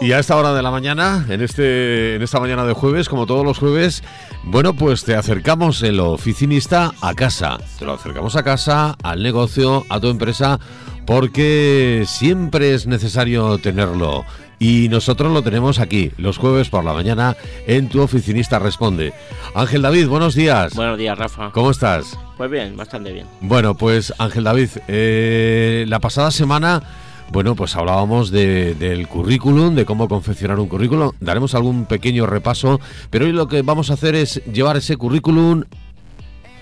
Y a esta hora de la mañana, en este, en esta mañana de jueves, como todos los jueves, bueno, pues te acercamos el oficinista a casa. Te lo acercamos a casa, al negocio, a tu empresa, porque siempre es necesario tenerlo. Y nosotros lo tenemos aquí, los jueves por la mañana, en tu oficinista responde. Ángel David, buenos días. Buenos días, Rafa. ¿Cómo estás? Pues bien, bastante bien. Bueno, pues Ángel David, eh, la pasada semana, bueno, pues hablábamos de- del currículum, de cómo confeccionar un currículum. Daremos algún pequeño repaso, pero hoy lo que vamos a hacer es llevar ese currículum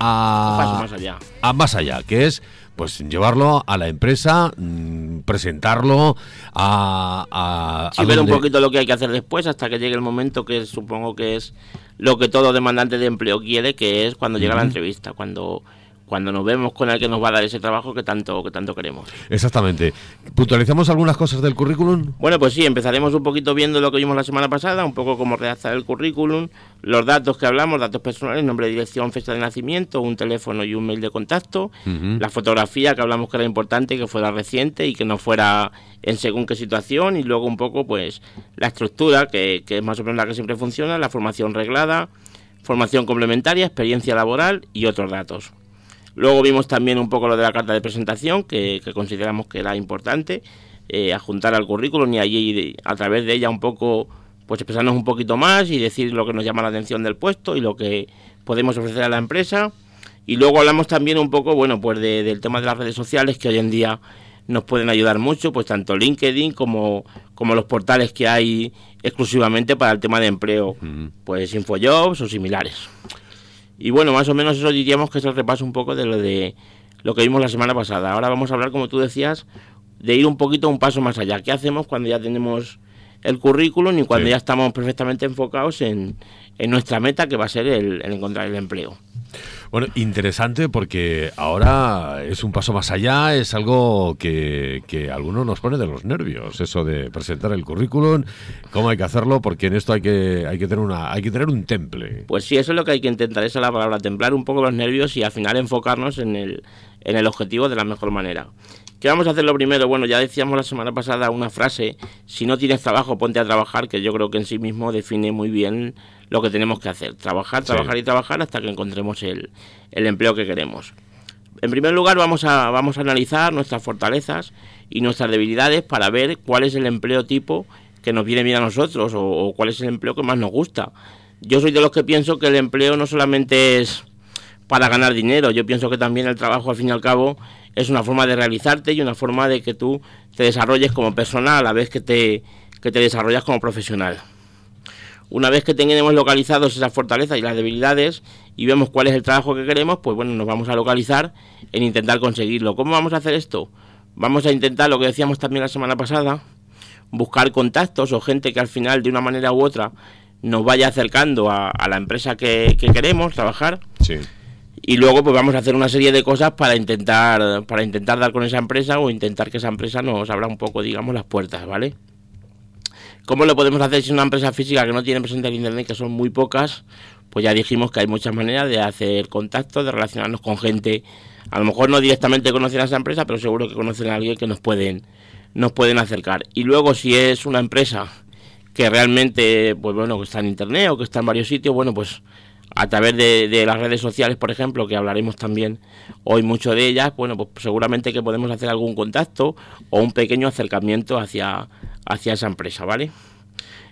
a, paso más allá. a más allá, que es pues llevarlo a la empresa, mm, presentarlo a, a, Sí, a ver un poquito lo que hay que hacer después hasta que llegue el momento que supongo que es lo que todo demandante de empleo quiere, que es cuando llega la entrevista, cuando cuando nos vemos con el que nos va a dar ese trabajo que tanto que tanto queremos. Exactamente. ¿Puntualizamos algunas cosas del currículum? Bueno, pues sí, empezaremos un poquito viendo lo que vimos la semana pasada, un poco cómo redactar el currículum, los datos que hablamos, datos personales, nombre, dirección, fecha de nacimiento, un teléfono y un mail de contacto, la fotografía que hablamos que era importante, que fuera reciente y que no fuera en según qué situación, y luego un poco pues la estructura, que, que es más o menos la que siempre funciona, la formación reglada, formación complementaria, experiencia laboral y otros datos. Luego vimos también un poco lo de la carta de presentación, que, que consideramos que era importante, eh, adjuntar al currículum y allí a través de ella un poco, pues expresarnos un poquito más y decir lo que nos llama la atención del puesto y lo que podemos ofrecer a la empresa. Y luego hablamos también un poco, bueno, pues de- del tema de las redes sociales que hoy en día nos pueden ayudar mucho, pues tanto LinkedIn como, como los portales que hay exclusivamente para el tema de empleo, pues Infojobs o similares. Y bueno, más o menos eso diríamos que es el repaso un poco de lo de lo que vimos la semana pasada. Ahora vamos a hablar, como tú decías, de ir un poquito un paso más allá. ¿Qué hacemos cuando ya tenemos el currículum y cuando Sí. ya estamos perfectamente enfocados en, en nuestra meta, que va a ser el, el encontrar el empleo? Bueno, interesante porque ahora es un paso más allá, es algo que, que a algunos nos pone de los nervios, eso de presentar el currículum, cómo hay que hacerlo, porque en esto hay que, hay que tener una, hay que tener un temple. Pues sí, eso es lo que hay que intentar, esa es la palabra, templar un poco los nervios y al final enfocarnos en el, en el objetivo de la mejor manera. ¿Qué vamos a hacer lo primero? Bueno, ya decíamos la semana pasada una frase, si no tienes trabajo, ponte a trabajar, que yo creo que en sí mismo define muy bien lo que tenemos que hacer. Trabajar, Sí. trabajar y trabajar hasta que encontremos el, el empleo que queremos. En primer lugar, vamos a, vamos a analizar nuestras fortalezas y nuestras debilidades para ver cuál es el empleo tipo que nos viene bien a nosotros o, o cuál es el empleo que más nos gusta. Yo soy de los que pienso que el empleo no solamente es para ganar dinero, yo pienso que también el trabajo al fin y al cabo es una forma de realizarte y una forma de que tú te desarrolles como persona a la vez que te, que te desarrollas como profesional. Una vez que tengamos localizados esas fortalezas y las debilidades y vemos cuál es el trabajo que queremos, pues bueno, nos vamos a localizar en intentar conseguirlo. ¿Cómo vamos a hacer esto? Vamos a intentar lo que decíamos también la semana pasada, buscar contactos o gente que al final de una manera u otra nos vaya acercando a, a la empresa que, que queremos trabajar Sí. y luego pues vamos a hacer una serie de cosas para intentar para intentar dar con esa empresa o intentar que esa empresa nos abra un poco digamos las puertas vale cómo lo podemos hacer si una empresa física que no tiene presencia en internet que son muy pocas pues ya dijimos que hay muchas maneras de hacer contacto de relacionarnos con gente. A lo mejor no directamente conocen a esa empresa pero seguro que conocen a alguien que nos pueden nos pueden acercar. Y luego si es una empresa que realmente, pues bueno, que está en internet o que está en varios sitios, bueno, pues a través de, de las redes sociales, por ejemplo, que hablaremos también hoy mucho de ellas, bueno, pues seguramente que podemos hacer algún contacto o un pequeño acercamiento hacia, hacia esa empresa, ¿vale?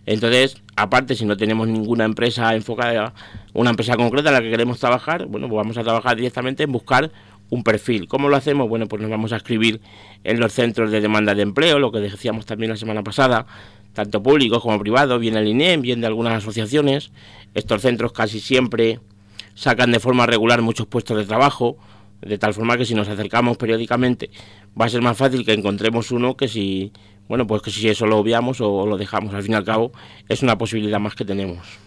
Entonces, aparte, si no tenemos ninguna empresa enfocada, una empresa concreta en la que queremos trabajar, bueno, pues vamos a trabajar directamente en buscar un perfil. ¿Cómo lo hacemos? Bueno, pues nos vamos a escribir en los centros de demanda de empleo, lo que decíamos también la semana pasada, tanto públicos como privados, bien el INEM, bien de algunas asociaciones. Estos centros casi siempre sacan de forma regular muchos puestos de trabajo, de tal forma que si nos acercamos periódicamente va a ser más fácil que encontremos uno que si, bueno, pues que si eso lo obviamos o lo dejamos. Al fin y al cabo es una posibilidad más que tenemos.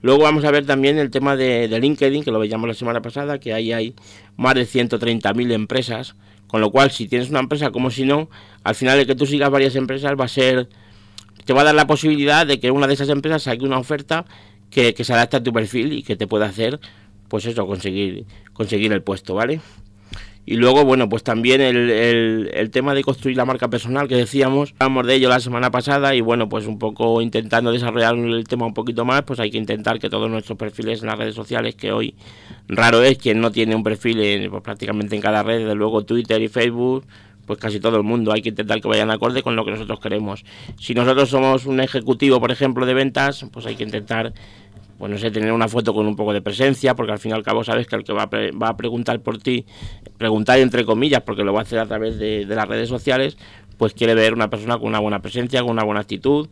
Luego vamos a ver también el tema de, LinkedIn, que lo veíamos la semana pasada, que ahí hay más de 130.000 empresas, con lo cual si tienes una empresa como si no, al final de que tú sigas varias empresas va a ser, te va a dar la posibilidad de que una de esas empresas saque una oferta que, que se adapte a tu perfil y que te pueda hacer, pues eso, conseguir, conseguir el puesto, ¿vale? Y luego, bueno, pues también el, el, tema de construir la marca personal que decíamos, hablamos de ello la semana pasada y bueno, pues un poco intentando desarrollar el tema un poquito más, pues hay que intentar que todos nuestros perfiles en las redes sociales, que hoy raro es quien no tiene un perfil en, pues, prácticamente en cada red, desde luego Twitter y Facebook, pues casi todo el mundo. Hay que intentar que vayan acorde con lo que nosotros queremos. Si nosotros somos un ejecutivo, por ejemplo, de ventas, pues hay que intentar pues no sé, tener una foto con un poco de presencia, porque al fin y al cabo sabes que el que va a, va a preguntar por ti, preguntar entre comillas, porque lo va a hacer a través de, las redes sociales, pues quiere ver una persona con una buena presencia, con una buena actitud,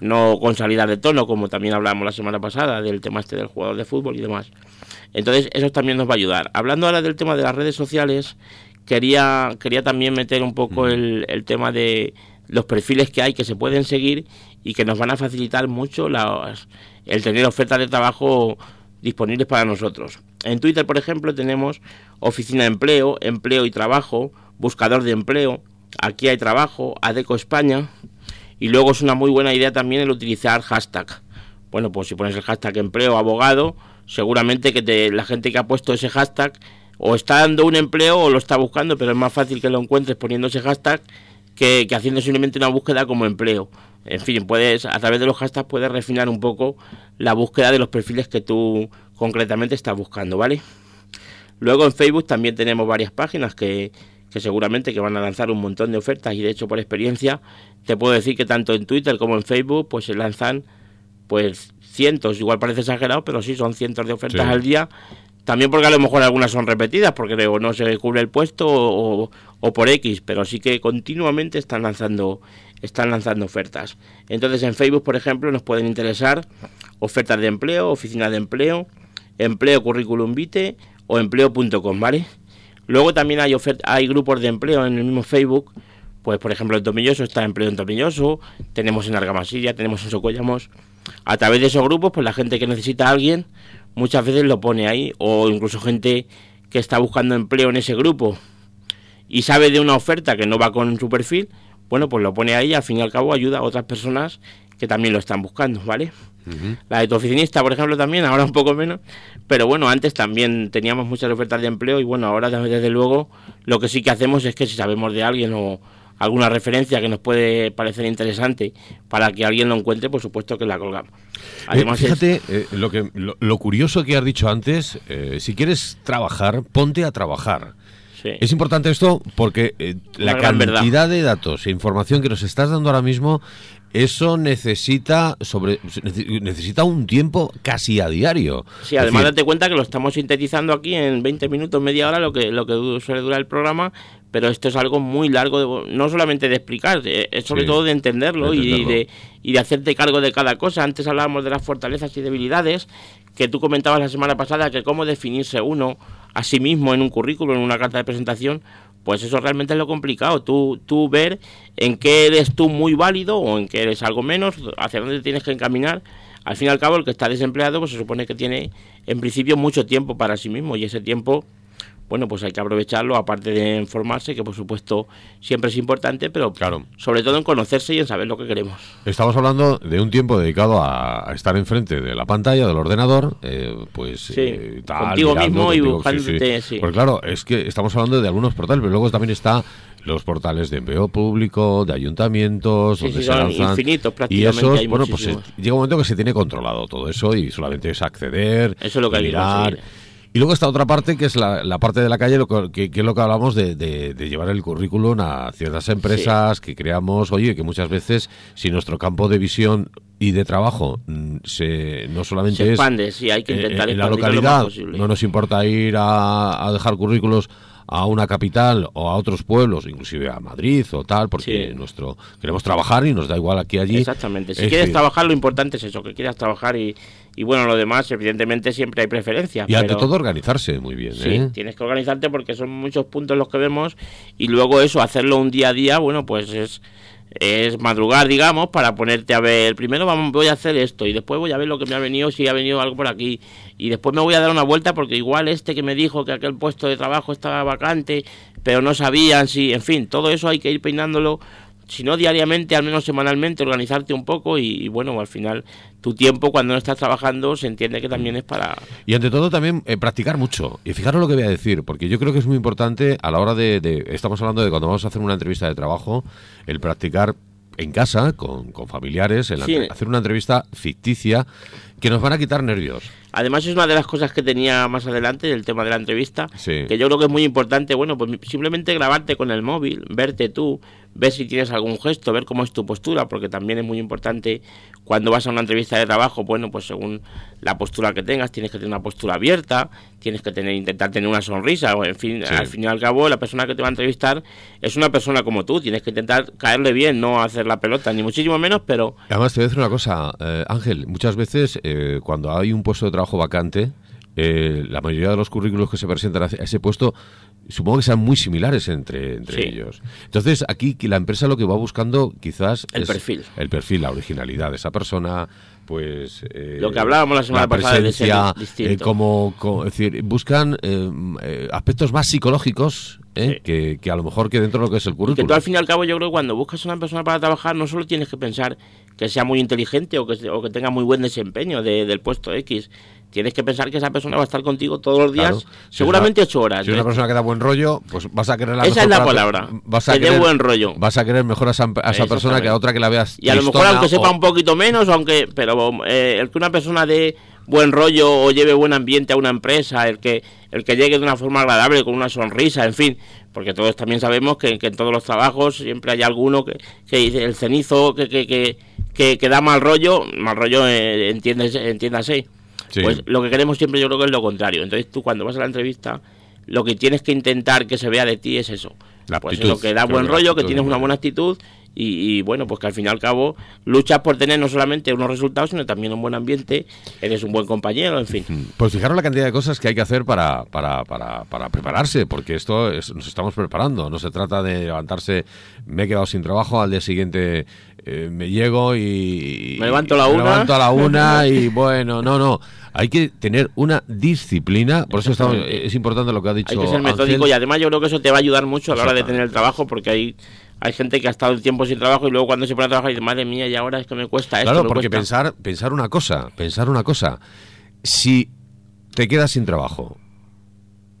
no con salida de tono, como también hablábamos la semana pasada del tema este del jugador de fútbol y demás. Entonces, eso también nos va a ayudar. Hablando ahora del tema de las redes sociales, quería, quería también meter un poco el, el tema de los perfiles que hay que se pueden seguir y que nos van a facilitar mucho las, el tener ofertas de trabajo disponibles para nosotros. En Twitter, por ejemplo, tenemos oficina de empleo, empleo y trabajo, buscador de empleo, aquí hay trabajo, ADECO España, y luego es una muy buena idea también el utilizar hashtag. Bueno, pues si pones el hashtag empleo abogado, seguramente que la gente que ha puesto ese hashtag o está dando un empleo o lo está buscando, pero es más fácil que lo encuentres poniendo ese hashtag que, que haciendo simplemente una búsqueda como empleo. En fin, puedes, a través de los hashtags puedes refinar un poco la búsqueda de los perfiles que tú concretamente estás buscando, ¿vale? Luego en Facebook también tenemos varias páginas que, que seguramente que van a lanzar un montón de ofertas y de hecho por experiencia te puedo decir que tanto en Twitter como en Facebook pues se lanzan pues cientos, igual parece exagerado, pero sí son cientos de ofertas al día. También porque a lo mejor algunas son repetidas, porque no se cubre el puesto o, o, por X, pero sí que continuamente están lanzando están lanzando ofertas. Entonces en Facebook, por ejemplo, nos pueden interesar ofertas de empleo, oficina de empleo, empleo currículum vitae o empleo.com, ¿vale? Luego también hay, hay grupos de empleo en el mismo Facebook, pues por ejemplo en Tomilloso está empleo en Tomilloso, tenemos en Argamasilla, tenemos en Socollamos. A través de esos grupos, pues la gente que necesita a alguien muchas veces lo pone ahí, o incluso gente que está buscando empleo en ese grupo y sabe de una oferta que no va con su perfil, bueno, pues lo pone ahí y al fin y al cabo ayuda a otras personas que también lo están buscando, ¿vale? La de tu oficinista, por ejemplo, también, ahora un poco menos, pero bueno, antes también teníamos muchas ofertas de empleo y bueno, ahora desde luego lo que sí que hacemos es que si sabemos de alguien o alguna referencia que nos puede parecer interesante para que alguien lo encuentre, por supuesto que la colgamos. Eh, Además, fíjate, eh, lo, que, lo, curioso que has dicho antes, eh, si quieres trabajar, ponte a trabajar. Es importante esto porque eh, la cantidad de datos e información que nos estás dando ahora mismo, eso necesita sobre necesita un tiempo casi a diario. Sí, además date cuenta que lo estamos sintetizando aquí en 20 minutos, media hora, lo que lo que suele durar el programa, pero esto es algo muy largo, no solamente de explicar, es sobre todo de entenderlo, Y, de, y de hacerte cargo de cada cosa. Antes hablábamos de las fortalezas y debilidades, que tú comentabas la semana pasada, que cómo definirse uno a sí mismo en un currículum, en una carta de presentación, pues eso realmente es lo complicado. Tú, tú ver en qué eres tú muy válido o en qué eres algo menos, hacia dónde tienes que encaminar. Al fin y al cabo, el que está desempleado, pues se supone que tiene en principio mucho tiempo para sí mismo y ese tiempo bueno, pues hay que aprovecharlo, aparte de informarse, que por supuesto siempre es importante, pero claro. sobre todo en conocerse y en saber lo que queremos. Estamos hablando de un tiempo dedicado a, estar enfrente de la pantalla del ordenador, eh, pues sí, eh, contigo mismo y buscándote, sí, Pues claro, es que estamos hablando de algunos portales, pero luego también está los portales de empleo público, de ayuntamientos, donde se lanzan infinitos y eso, bueno, pues llega un momento que se tiene controlado todo eso y solamente es acceder, eso es lo que mirar. Y luego está otra parte que es la, parte de la calle, lo que, es lo que hablamos de, llevar el currículum a ciertas empresas que creamos, oye, que muchas veces si nuestro campo de visión y de trabajo mm, se, no solamente expande, sí, hay que eh, intentar en la localidad, no nos importa ir a, a dejar currículos a una capital o a otros pueblos, inclusive a Madrid o tal, porque nuestro queremos trabajar y nos da igual aquí allí. Exactamente. Si quieres trabajar, lo importante es eso, que quieras trabajar y, y bueno, lo demás, evidentemente siempre hay preferencias. Y ante todo organizarse muy bien. Sí, ¿eh? tienes que organizarte porque son muchos puntos los que vemos y luego eso, hacerlo un día a día, bueno, pues es es madrugar, digamos, para ponerte a ver, primero vamos, voy a hacer esto y después voy a ver lo que me ha venido, si ha venido algo por aquí y después me voy a dar una vuelta porque igual este que me dijo que aquel puesto de trabajo estaba vacante, pero no sabían si, en fin, todo eso hay que ir peinándolo si no diariamente, al menos semanalmente, organizarte un poco y, bueno, al final tu tiempo cuando no estás trabajando se entiende que también es para... Y ante todo también eh, practicar mucho. Y fijaros lo que voy a decir, porque yo creo que es muy importante a la hora de, Estamos hablando de cuando vamos a hacer una entrevista de trabajo, el practicar en casa, con, familiares, hacer una entrevista ficticia que nos van a quitar nervios. Además es una de las cosas que tenía más adelante el tema de la entrevista, que yo creo que es muy importante, bueno, pues simplemente grabarte con el móvil, verte tú, ver si tienes algún gesto, ver cómo es tu postura, porque también es muy importante cuando vas a una entrevista de trabajo, bueno, pues según la postura que tengas, tienes que tener una postura abierta, tienes que tener intentar tener una sonrisa, o en fin, al fin y al cabo la persona que te va a entrevistar es una persona como tú, tienes que intentar caerle bien, no hacer la pelota, ni muchísimo menos, pero... Además te voy a decir una cosa, eh, Ángel, muchas veces eh, cuando hay un puesto de trabajo vacante, eh, la mayoría de los currículos que se presentan a ese puesto supongo que sean muy similares entre, entre ellos. Entonces, aquí la empresa lo que va buscando quizás el es perfil. El perfil, la originalidad de esa persona, pues... Eh, lo que hablábamos la semana pasada de ser eh, como, decir, buscan aspectos más psicológicos que, que, a lo mejor que dentro de lo que es el currículum. que tú al fin y al cabo yo creo que cuando buscas una persona para trabajar no solo tienes que pensar que sea muy inteligente o que, o que tenga muy buen desempeño del puesto X, tienes que pensar que esa persona va a estar contigo todos los días, seguramente ocho horas. Si es una persona que da buen rollo, pues vas a querer la Esa es la palabra. Vas a que buen rollo. Vas a querer mejor a esa, persona que a otra que la veas. Y a lo mejor aunque sepa un poquito menos, aunque pero eh, el que una persona dé buen rollo o lleve buen ambiente a una empresa, el que el que llegue de una forma agradable, con una sonrisa, en fin, porque todos también sabemos que, en todos los trabajos siempre hay alguno que, que dice el cenizo que, que, que, da mal rollo, mal rollo eh, entiéndase pues lo que queremos siempre yo creo que es lo contrario. Entonces tú cuando vas a la entrevista, lo que tienes que intentar que se vea de ti es eso. La pues lo que da buen rollo, que tienes una buena actitud y, bueno, pues que al fin y al cabo luchas por tener no solamente unos resultados, sino también un buen ambiente, eres un buen compañero, en fin. Pues fijaros la cantidad de cosas que hay que hacer para, para, para, para prepararse, porque esto nos estamos preparando, no se trata de levantarse, me he quedado sin trabajo, al día siguiente eh, me llego y... Me levanto a la una. Me levanto a la una y bueno, no, no. Hay que tener una disciplina, por eso estamos, es importante lo que ha dicho. Hay que ser metódico y además yo creo que eso te va a ayudar mucho a la hora de tener el trabajo porque hay hay gente que ha estado el tiempo sin trabajo y luego cuando se pone a trabajar dice, madre mía, y ahora es que me cuesta esto. Claro, porque pensar pensar una cosa, pensar una cosa. Si te quedas sin trabajo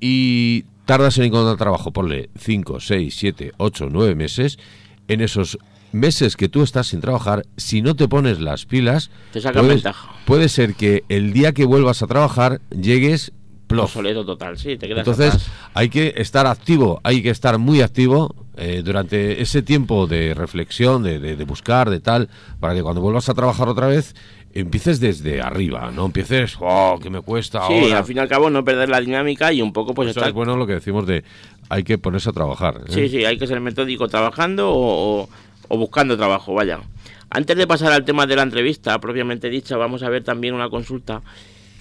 y tardas en encontrar trabajo, ponle 5, 6, 7, 8, 9 meses, en esos meses que tú estás sin trabajar, si no te pones las pilas, te ventaja. puede ser que el día que vuelvas a trabajar llegues Soleto total, sí, te quedas Entonces, hay que estar activo, hay que estar muy activo eh, durante ese tiempo de reflexión, de, de, buscar, de tal, para que cuando vuelvas a trabajar otra vez, empieces desde arriba, no empieces, oh, que me cuesta sí, al fin y al cabo no perder la dinámica y un poco pues Eso es bueno lo que decimos de hay que ponerse a trabajar. ¿eh? Sí, sí, hay que ser metódico trabajando o, o buscando trabajo, vaya. Antes de pasar al tema de la entrevista propiamente dicha, vamos a ver también una consulta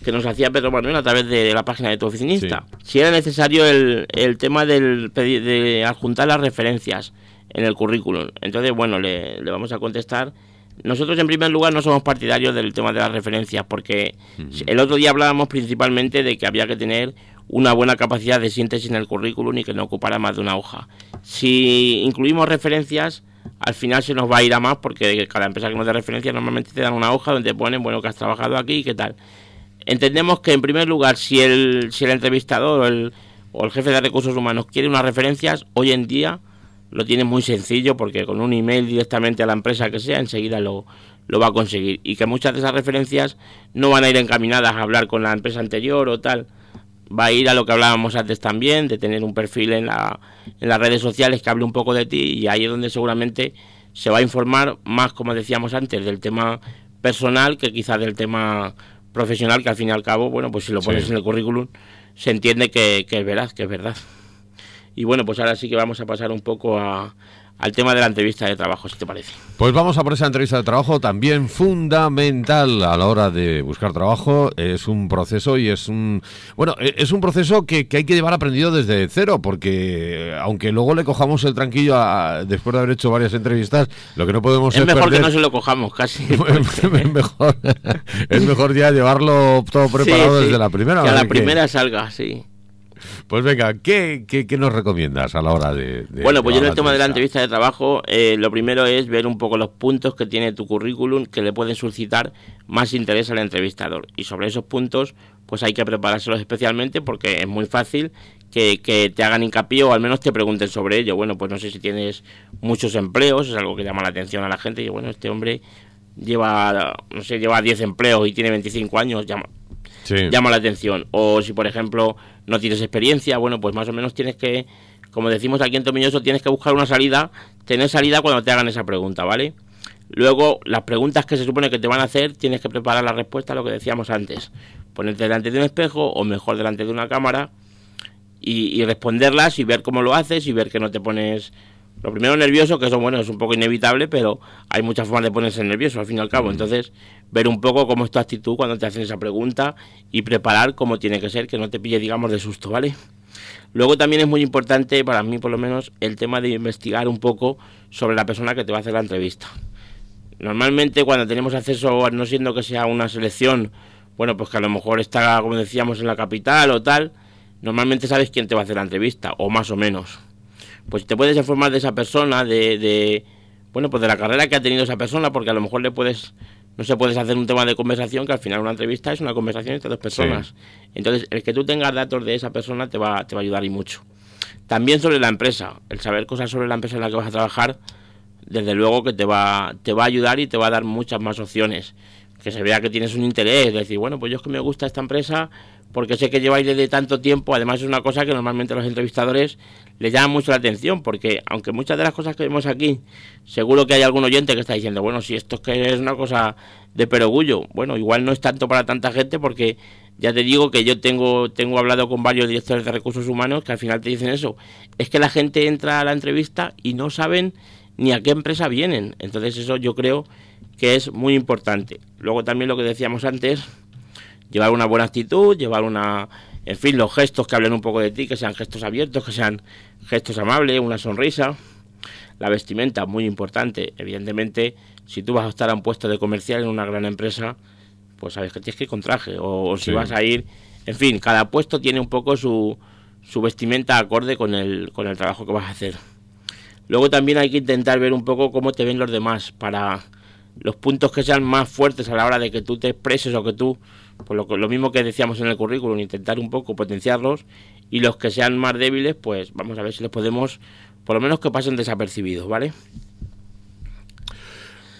que nos hacía Pedro Manuel a través de la página de tu oficinista. Si era necesario el, el tema del, de adjuntar las referencias en el currículum. Entonces, bueno, le, le, vamos a contestar. Nosotros, en primer lugar, no somos partidarios del tema de las referencias, porque el otro día hablábamos principalmente de que había que tener una buena capacidad de síntesis en el currículum y que no ocupara más de una hoja. Si incluimos referencias, al final se nos va a ir a más, porque cada empresa que nos dé referencia normalmente te dan una hoja donde ponen, bueno, que has trabajado aquí y qué tal entendemos que en primer lugar si el, si el entrevistador o el, o el jefe de recursos humanos quiere unas referencias, hoy en día lo tiene muy sencillo porque con un email directamente a la empresa que sea enseguida lo, lo va a conseguir. Y que muchas de esas referencias no van a ir encaminadas a hablar con la empresa anterior o tal va a ir a lo que hablábamos antes también de tener un perfil en, la, en las redes sociales que hable un poco de ti y ahí es donde seguramente se va a informar más como decíamos antes del tema personal que quizás del tema profesional que al fin y al cabo, bueno, pues si lo pones en el currículum, se entiende que, que es verdad, que es verdad. Y bueno, pues ahora sí que vamos a pasar un poco a, al tema de la entrevista de trabajo, si te parece. Pues vamos a por esa entrevista de trabajo, también fundamental a la hora de buscar trabajo. Es un proceso y es un. Bueno, e, es un proceso que, hay que llevar aprendido desde cero, porque aunque luego le cojamos el tranquillo después de haber hecho varias entrevistas, lo que no podemos es. mejor que no se lo cojamos, casi. es, mejor, es mejor ya llevarlo todo preparado desde la primera. Que a la primera salga, sí. Pues venga, ¿qué, qué, nos recomiendas a la hora de... bueno, pues yo en el tema de la entrevista de trabajo, eh, lo primero es ver un poco los puntos que tiene tu currículum que le pueden suscitar más interés al entrevistador. Y sobre esos puntos, pues hay que preparárselos especialmente porque es muy fácil que, que, te hagan hincapié o al menos te pregunten sobre ello. Bueno, pues no sé si tienes muchos empleos, es algo que llama la atención a la gente. Y bueno, este hombre lleva, no sé, lleva 10 empleos y tiene 25 años, llama, llama la atención. O si, por ejemplo, no tienes experiencia, bueno, pues más o menos tienes que, como decimos aquí en Tomilloso, tienes que buscar una salida, tener salida cuando te hagan esa pregunta, ¿vale? Luego, las preguntas que se supone que te van a hacer, tienes que preparar la respuesta a lo que decíamos antes. Ponerte delante de un espejo o mejor delante de una cámara y, y responderlas y ver cómo lo haces y ver que no te pones lo primero nervioso, que eso bueno, es un poco inevitable, pero hay muchas formas de ponerse nervioso al fin y al cabo. Entonces, ver un poco cómo es tu actitud cuando te hacen esa pregunta y preparar cómo tiene que ser, que no te pille, digamos, de susto, ¿vale? Luego también es muy importante, para mí por lo menos, el tema de investigar un poco sobre la persona que te va a hacer la entrevista. Normalmente cuando tenemos acceso, no siendo que sea una selección, bueno, pues que a lo mejor está, como decíamos, en la capital o tal, normalmente sabes quién te va a hacer la entrevista, o más o menos pues te puedes informar de esa persona, de, de, bueno, pues de la carrera que ha tenido esa persona, porque a lo mejor le puedes, no sé, puedes hacer un tema de conversación que al final una entrevista es una conversación entre dos personas. Entonces, el que tú tengas datos de esa persona te va, te va a ayudar y mucho. También sobre la empresa, el saber cosas sobre la empresa en la que vas a trabajar, desde luego que te va, te va a ayudar y te va a dar muchas más opciones. Que se vea que tienes un interés, decir, bueno, pues yo es que me gusta esta empresa, porque sé que lleváis desde tanto tiempo, además es una cosa que normalmente los entrevistadores les llama mucho la atención, porque aunque muchas de las cosas que vemos aquí, seguro que hay algún oyente que está diciendo, bueno, si esto es que es una cosa de perogullo, bueno, igual no es tanto para tanta gente porque ya te digo que yo tengo, tengo hablado con varios directores de recursos humanos que al final te dicen eso, es que la gente entra a la entrevista y no saben ni a qué empresa vienen, entonces eso yo creo que es muy importante. Luego también lo que decíamos antes, llevar una buena actitud, llevar una, en fin, los gestos que hablen un poco de ti, que sean gestos abiertos, que sean gestos amables, una sonrisa. La vestimenta, muy importante. Evidentemente, si tú vas a estar a un puesto de comercial en una gran empresa, pues sabes que tienes que ir con traje. O, si vas a ir, en fin, cada puesto tiene un poco su, su vestimenta acorde con el, con el trabajo que vas a hacer. Luego también hay que intentar ver un poco cómo te ven los demás para los puntos que sean más fuertes a la hora de que tú te expreses o que tú pues lo, lo, mismo que decíamos en el currículum, intentar un poco potenciarlos y los que sean más débiles, pues vamos a ver si les podemos, por lo menos que pasen desapercibidos, ¿vale?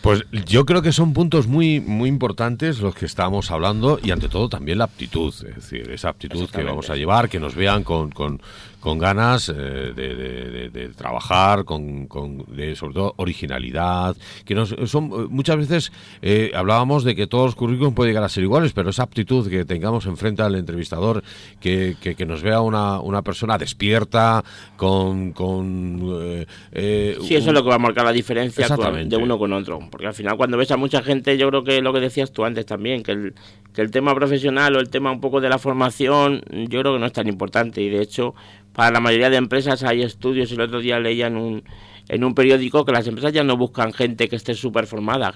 Pues yo creo que son puntos muy muy importantes los que estamos hablando y ante todo también la aptitud, es decir, esa aptitud que vamos a llevar, que nos vean con, con, con ganas eh, de, trabajar, con, con de, sobre todo originalidad, que nos, son muchas veces eh, hablábamos de que todos los currículums pueden llegar a ser iguales, pero esa aptitud que tengamos enfrente al entrevistador, que, que, nos vea una, una persona despierta, con... con eh, sí, eso es lo que va a marcar la diferencia de uno con otro, porque al final cuando ves a mucha gente, yo creo que lo que decías tú antes también, que el, que el tema profesional o el tema un poco de la formación, yo creo que no es tan importante y de hecho para la mayoría de empresas hay estudios, el otro día leía en un, en un periódico que las empresas ya no buscan gente que esté súper formada,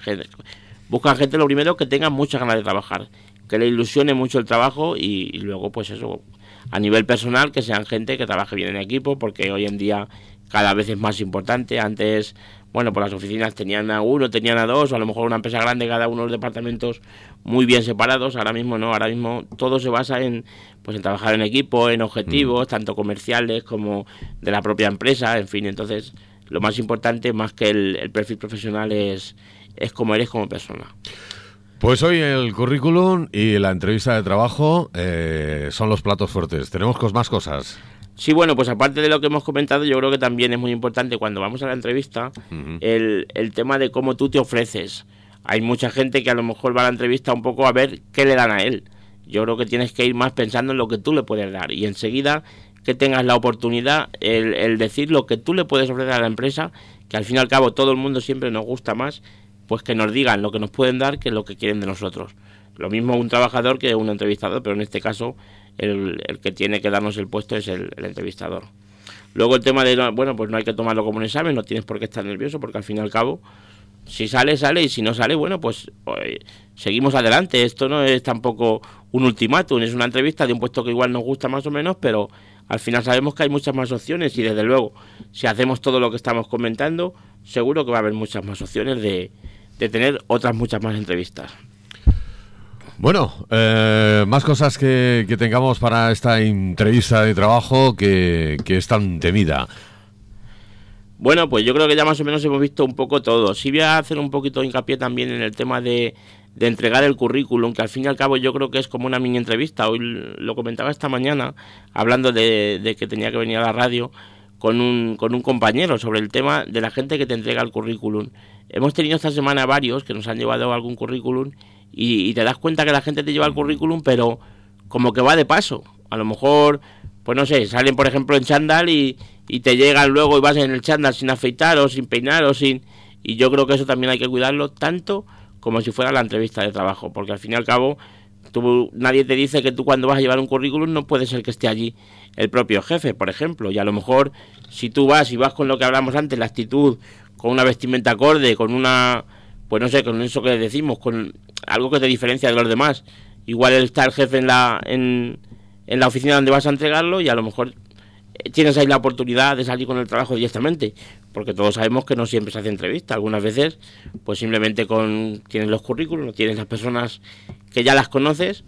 buscan gente lo primero que tenga muchas ganas de trabajar, que le ilusione mucho el trabajo y, y luego pues eso, a nivel personal, que sean gente que trabaje bien en equipo, porque hoy en día cada vez es más importante. Antes bueno, pues las oficinas tenían a uno, tenían a dos, o a lo mejor una empresa grande, cada uno de los departamentos muy bien separados. Ahora mismo no, ahora mismo todo se basa en, pues en trabajar en equipo, en objetivos, mm. tanto comerciales como de la propia empresa, en fin. Entonces, lo más importante, más que el, perfil profesional, es, es cómo eres como persona. Pues hoy el currículum y la entrevista de trabajo eh, son los platos fuertes. Tenemos más cosas. Sí, bueno, pues aparte de lo que hemos comentado, yo creo que también es muy importante cuando vamos a la entrevista el, el tema de cómo tú te ofreces. Hay mucha gente que a lo mejor va a la entrevista un poco a ver qué le dan a él. Yo creo que tienes que ir más pensando en lo que tú le puedes dar y enseguida que tengas la oportunidad, el, el decir lo que tú le puedes ofrecer a la empresa, que al fin y al cabo todo el mundo siempre nos gusta más, pues que nos digan lo que nos pueden dar que lo que quieren de nosotros. Lo mismo un trabajador que un entrevistador, pero en este caso el, que tiene que darnos el puesto es el, entrevistador. Luego el tema de, bueno, pues no hay que tomarlo como un examen, no tienes por qué estar nervioso, porque al fin y al cabo, Si sale, sale, y si no sale, bueno, pues, seguimos adelante. Esto no es tampoco un ultimátum, es una entrevista de un puesto que igual nos gusta más o menos, pero al final sabemos que hay muchas más opciones y desde luego, si hacemos todo lo que estamos comentando, seguro que va a haber muchas más opciones de, de tener otras muchas más entrevistas. Bueno, eh, más cosas que, que, tengamos para esta entrevista de trabajo que, que, es tan temida. Bueno, pues yo creo que ya más o menos hemos visto un poco todo. Sí voy a hacer un poquito de hincapié también en el tema de, de entregar el currículum, que al fin y al cabo yo creo que es como una mini entrevista. Hoy lo comentaba esta mañana, hablando de, de que tenía que venir a la radio con un, con un compañero sobre el tema de la gente que te entrega el currículum. Hemos tenido esta semana varios que nos han llevado algún currículum y, te das cuenta que la gente te lleva el currículum, pero como que va de paso. A lo mejor, pues no sé, salen por ejemplo en chándal y, y te llegan luego y vas en el chándal sin afeitar o sin peinar o sin... Y yo creo que eso también hay que cuidarlo tanto como si fuera la entrevista de trabajo, porque al fin y al cabo tú, nadie te dice que tú cuando vas a llevar un currículum no puede ser que esté allí el propio jefe, por ejemplo, y a lo mejor si tú vas y vas con lo que hablamos antes, la actitud, con una vestimenta acorde, con una, pues no sé, con eso que decimos, con algo que te diferencia de los demás. Igual está el jefe en la, en, en la oficina donde vas a entregarlo y a lo mejor eh, tienes ahí la oportunidad de salir con el trabajo directamente, porque todos sabemos que no siempre se hace entrevista, algunas veces pues simplemente con tienes los currículos, tienes las personas que ya las conoces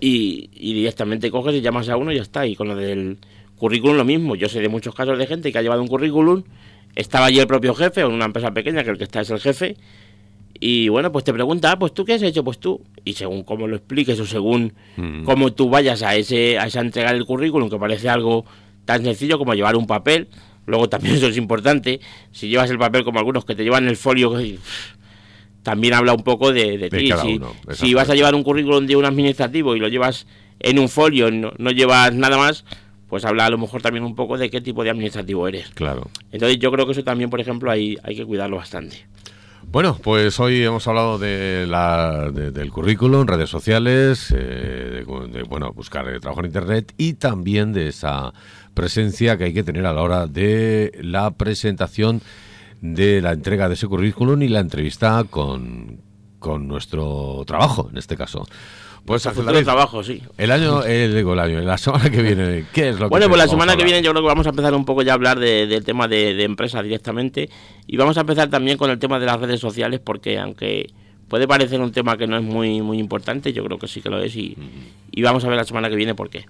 y, y, directamente coges y llamas a uno y ya está, y con lo del currículum lo mismo, yo sé de muchos casos de gente que ha llevado un currículum, estaba allí el propio jefe o en una empresa pequeña que el que está es el jefe y bueno, pues te pregunta, ah, pues tú qué has hecho, pues tú. Y según cómo lo expliques o según mm. cómo tú vayas a ese a esa entregar el currículum, que parece algo tan sencillo como llevar un papel, luego también eso es importante, si llevas el papel como algunos que te llevan el folio, también habla un poco de, ti. Si, si, vas a llevar un currículum de un administrativo y lo llevas en un folio, no, no llevas nada más, pues habla a lo mejor también un poco de qué tipo de administrativo eres. Claro. Entonces yo creo que eso también, por ejemplo, hay, hay que cuidarlo bastante. Bueno, pues hoy hemos hablado de la, del currículum, redes sociales, eh, de, bueno, buscar trabajo en Internet y también de esa presencia que hay que tener a la hora de la presentación de la entrega de ese currículum y la entrevista con, con nuestro trabajo, en este caso. Pues el trabajo, sí. El año, el, digo, el año, la semana que viene, ¿qué es lo que Bueno, pues la semana que viene yo creo que vamos a empezar un poco ya a hablar del tema de, de empresa directamente y vamos a empezar también con el tema de las redes sociales porque aunque puede parecer un tema que no es muy muy importante, yo creo que sí que lo es y, y, vamos a ver la semana que viene por qué.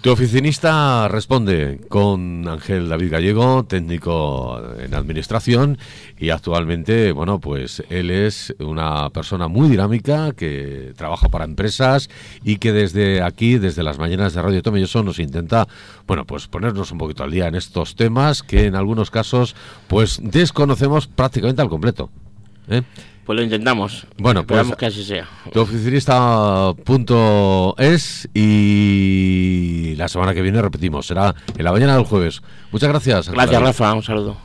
Tu oficinista responde con Ángel David Gallego, técnico en administración y actualmente, bueno, pues él es una persona muy dinámica que trabaja para empresas y que desde aquí, desde las mañanas de Radio Tomelloso nos intenta, bueno, pues ponernos un poquito al día en estos temas que en algunos casos pues desconocemos prácticamente al completo. ¿Eh? Pues lo intentamos. Bueno, pues que así sea. Tu es y la semana que viene repetimos. Será en la mañana del jueves. Muchas gracias. Gracias, Rafa. Un saludo.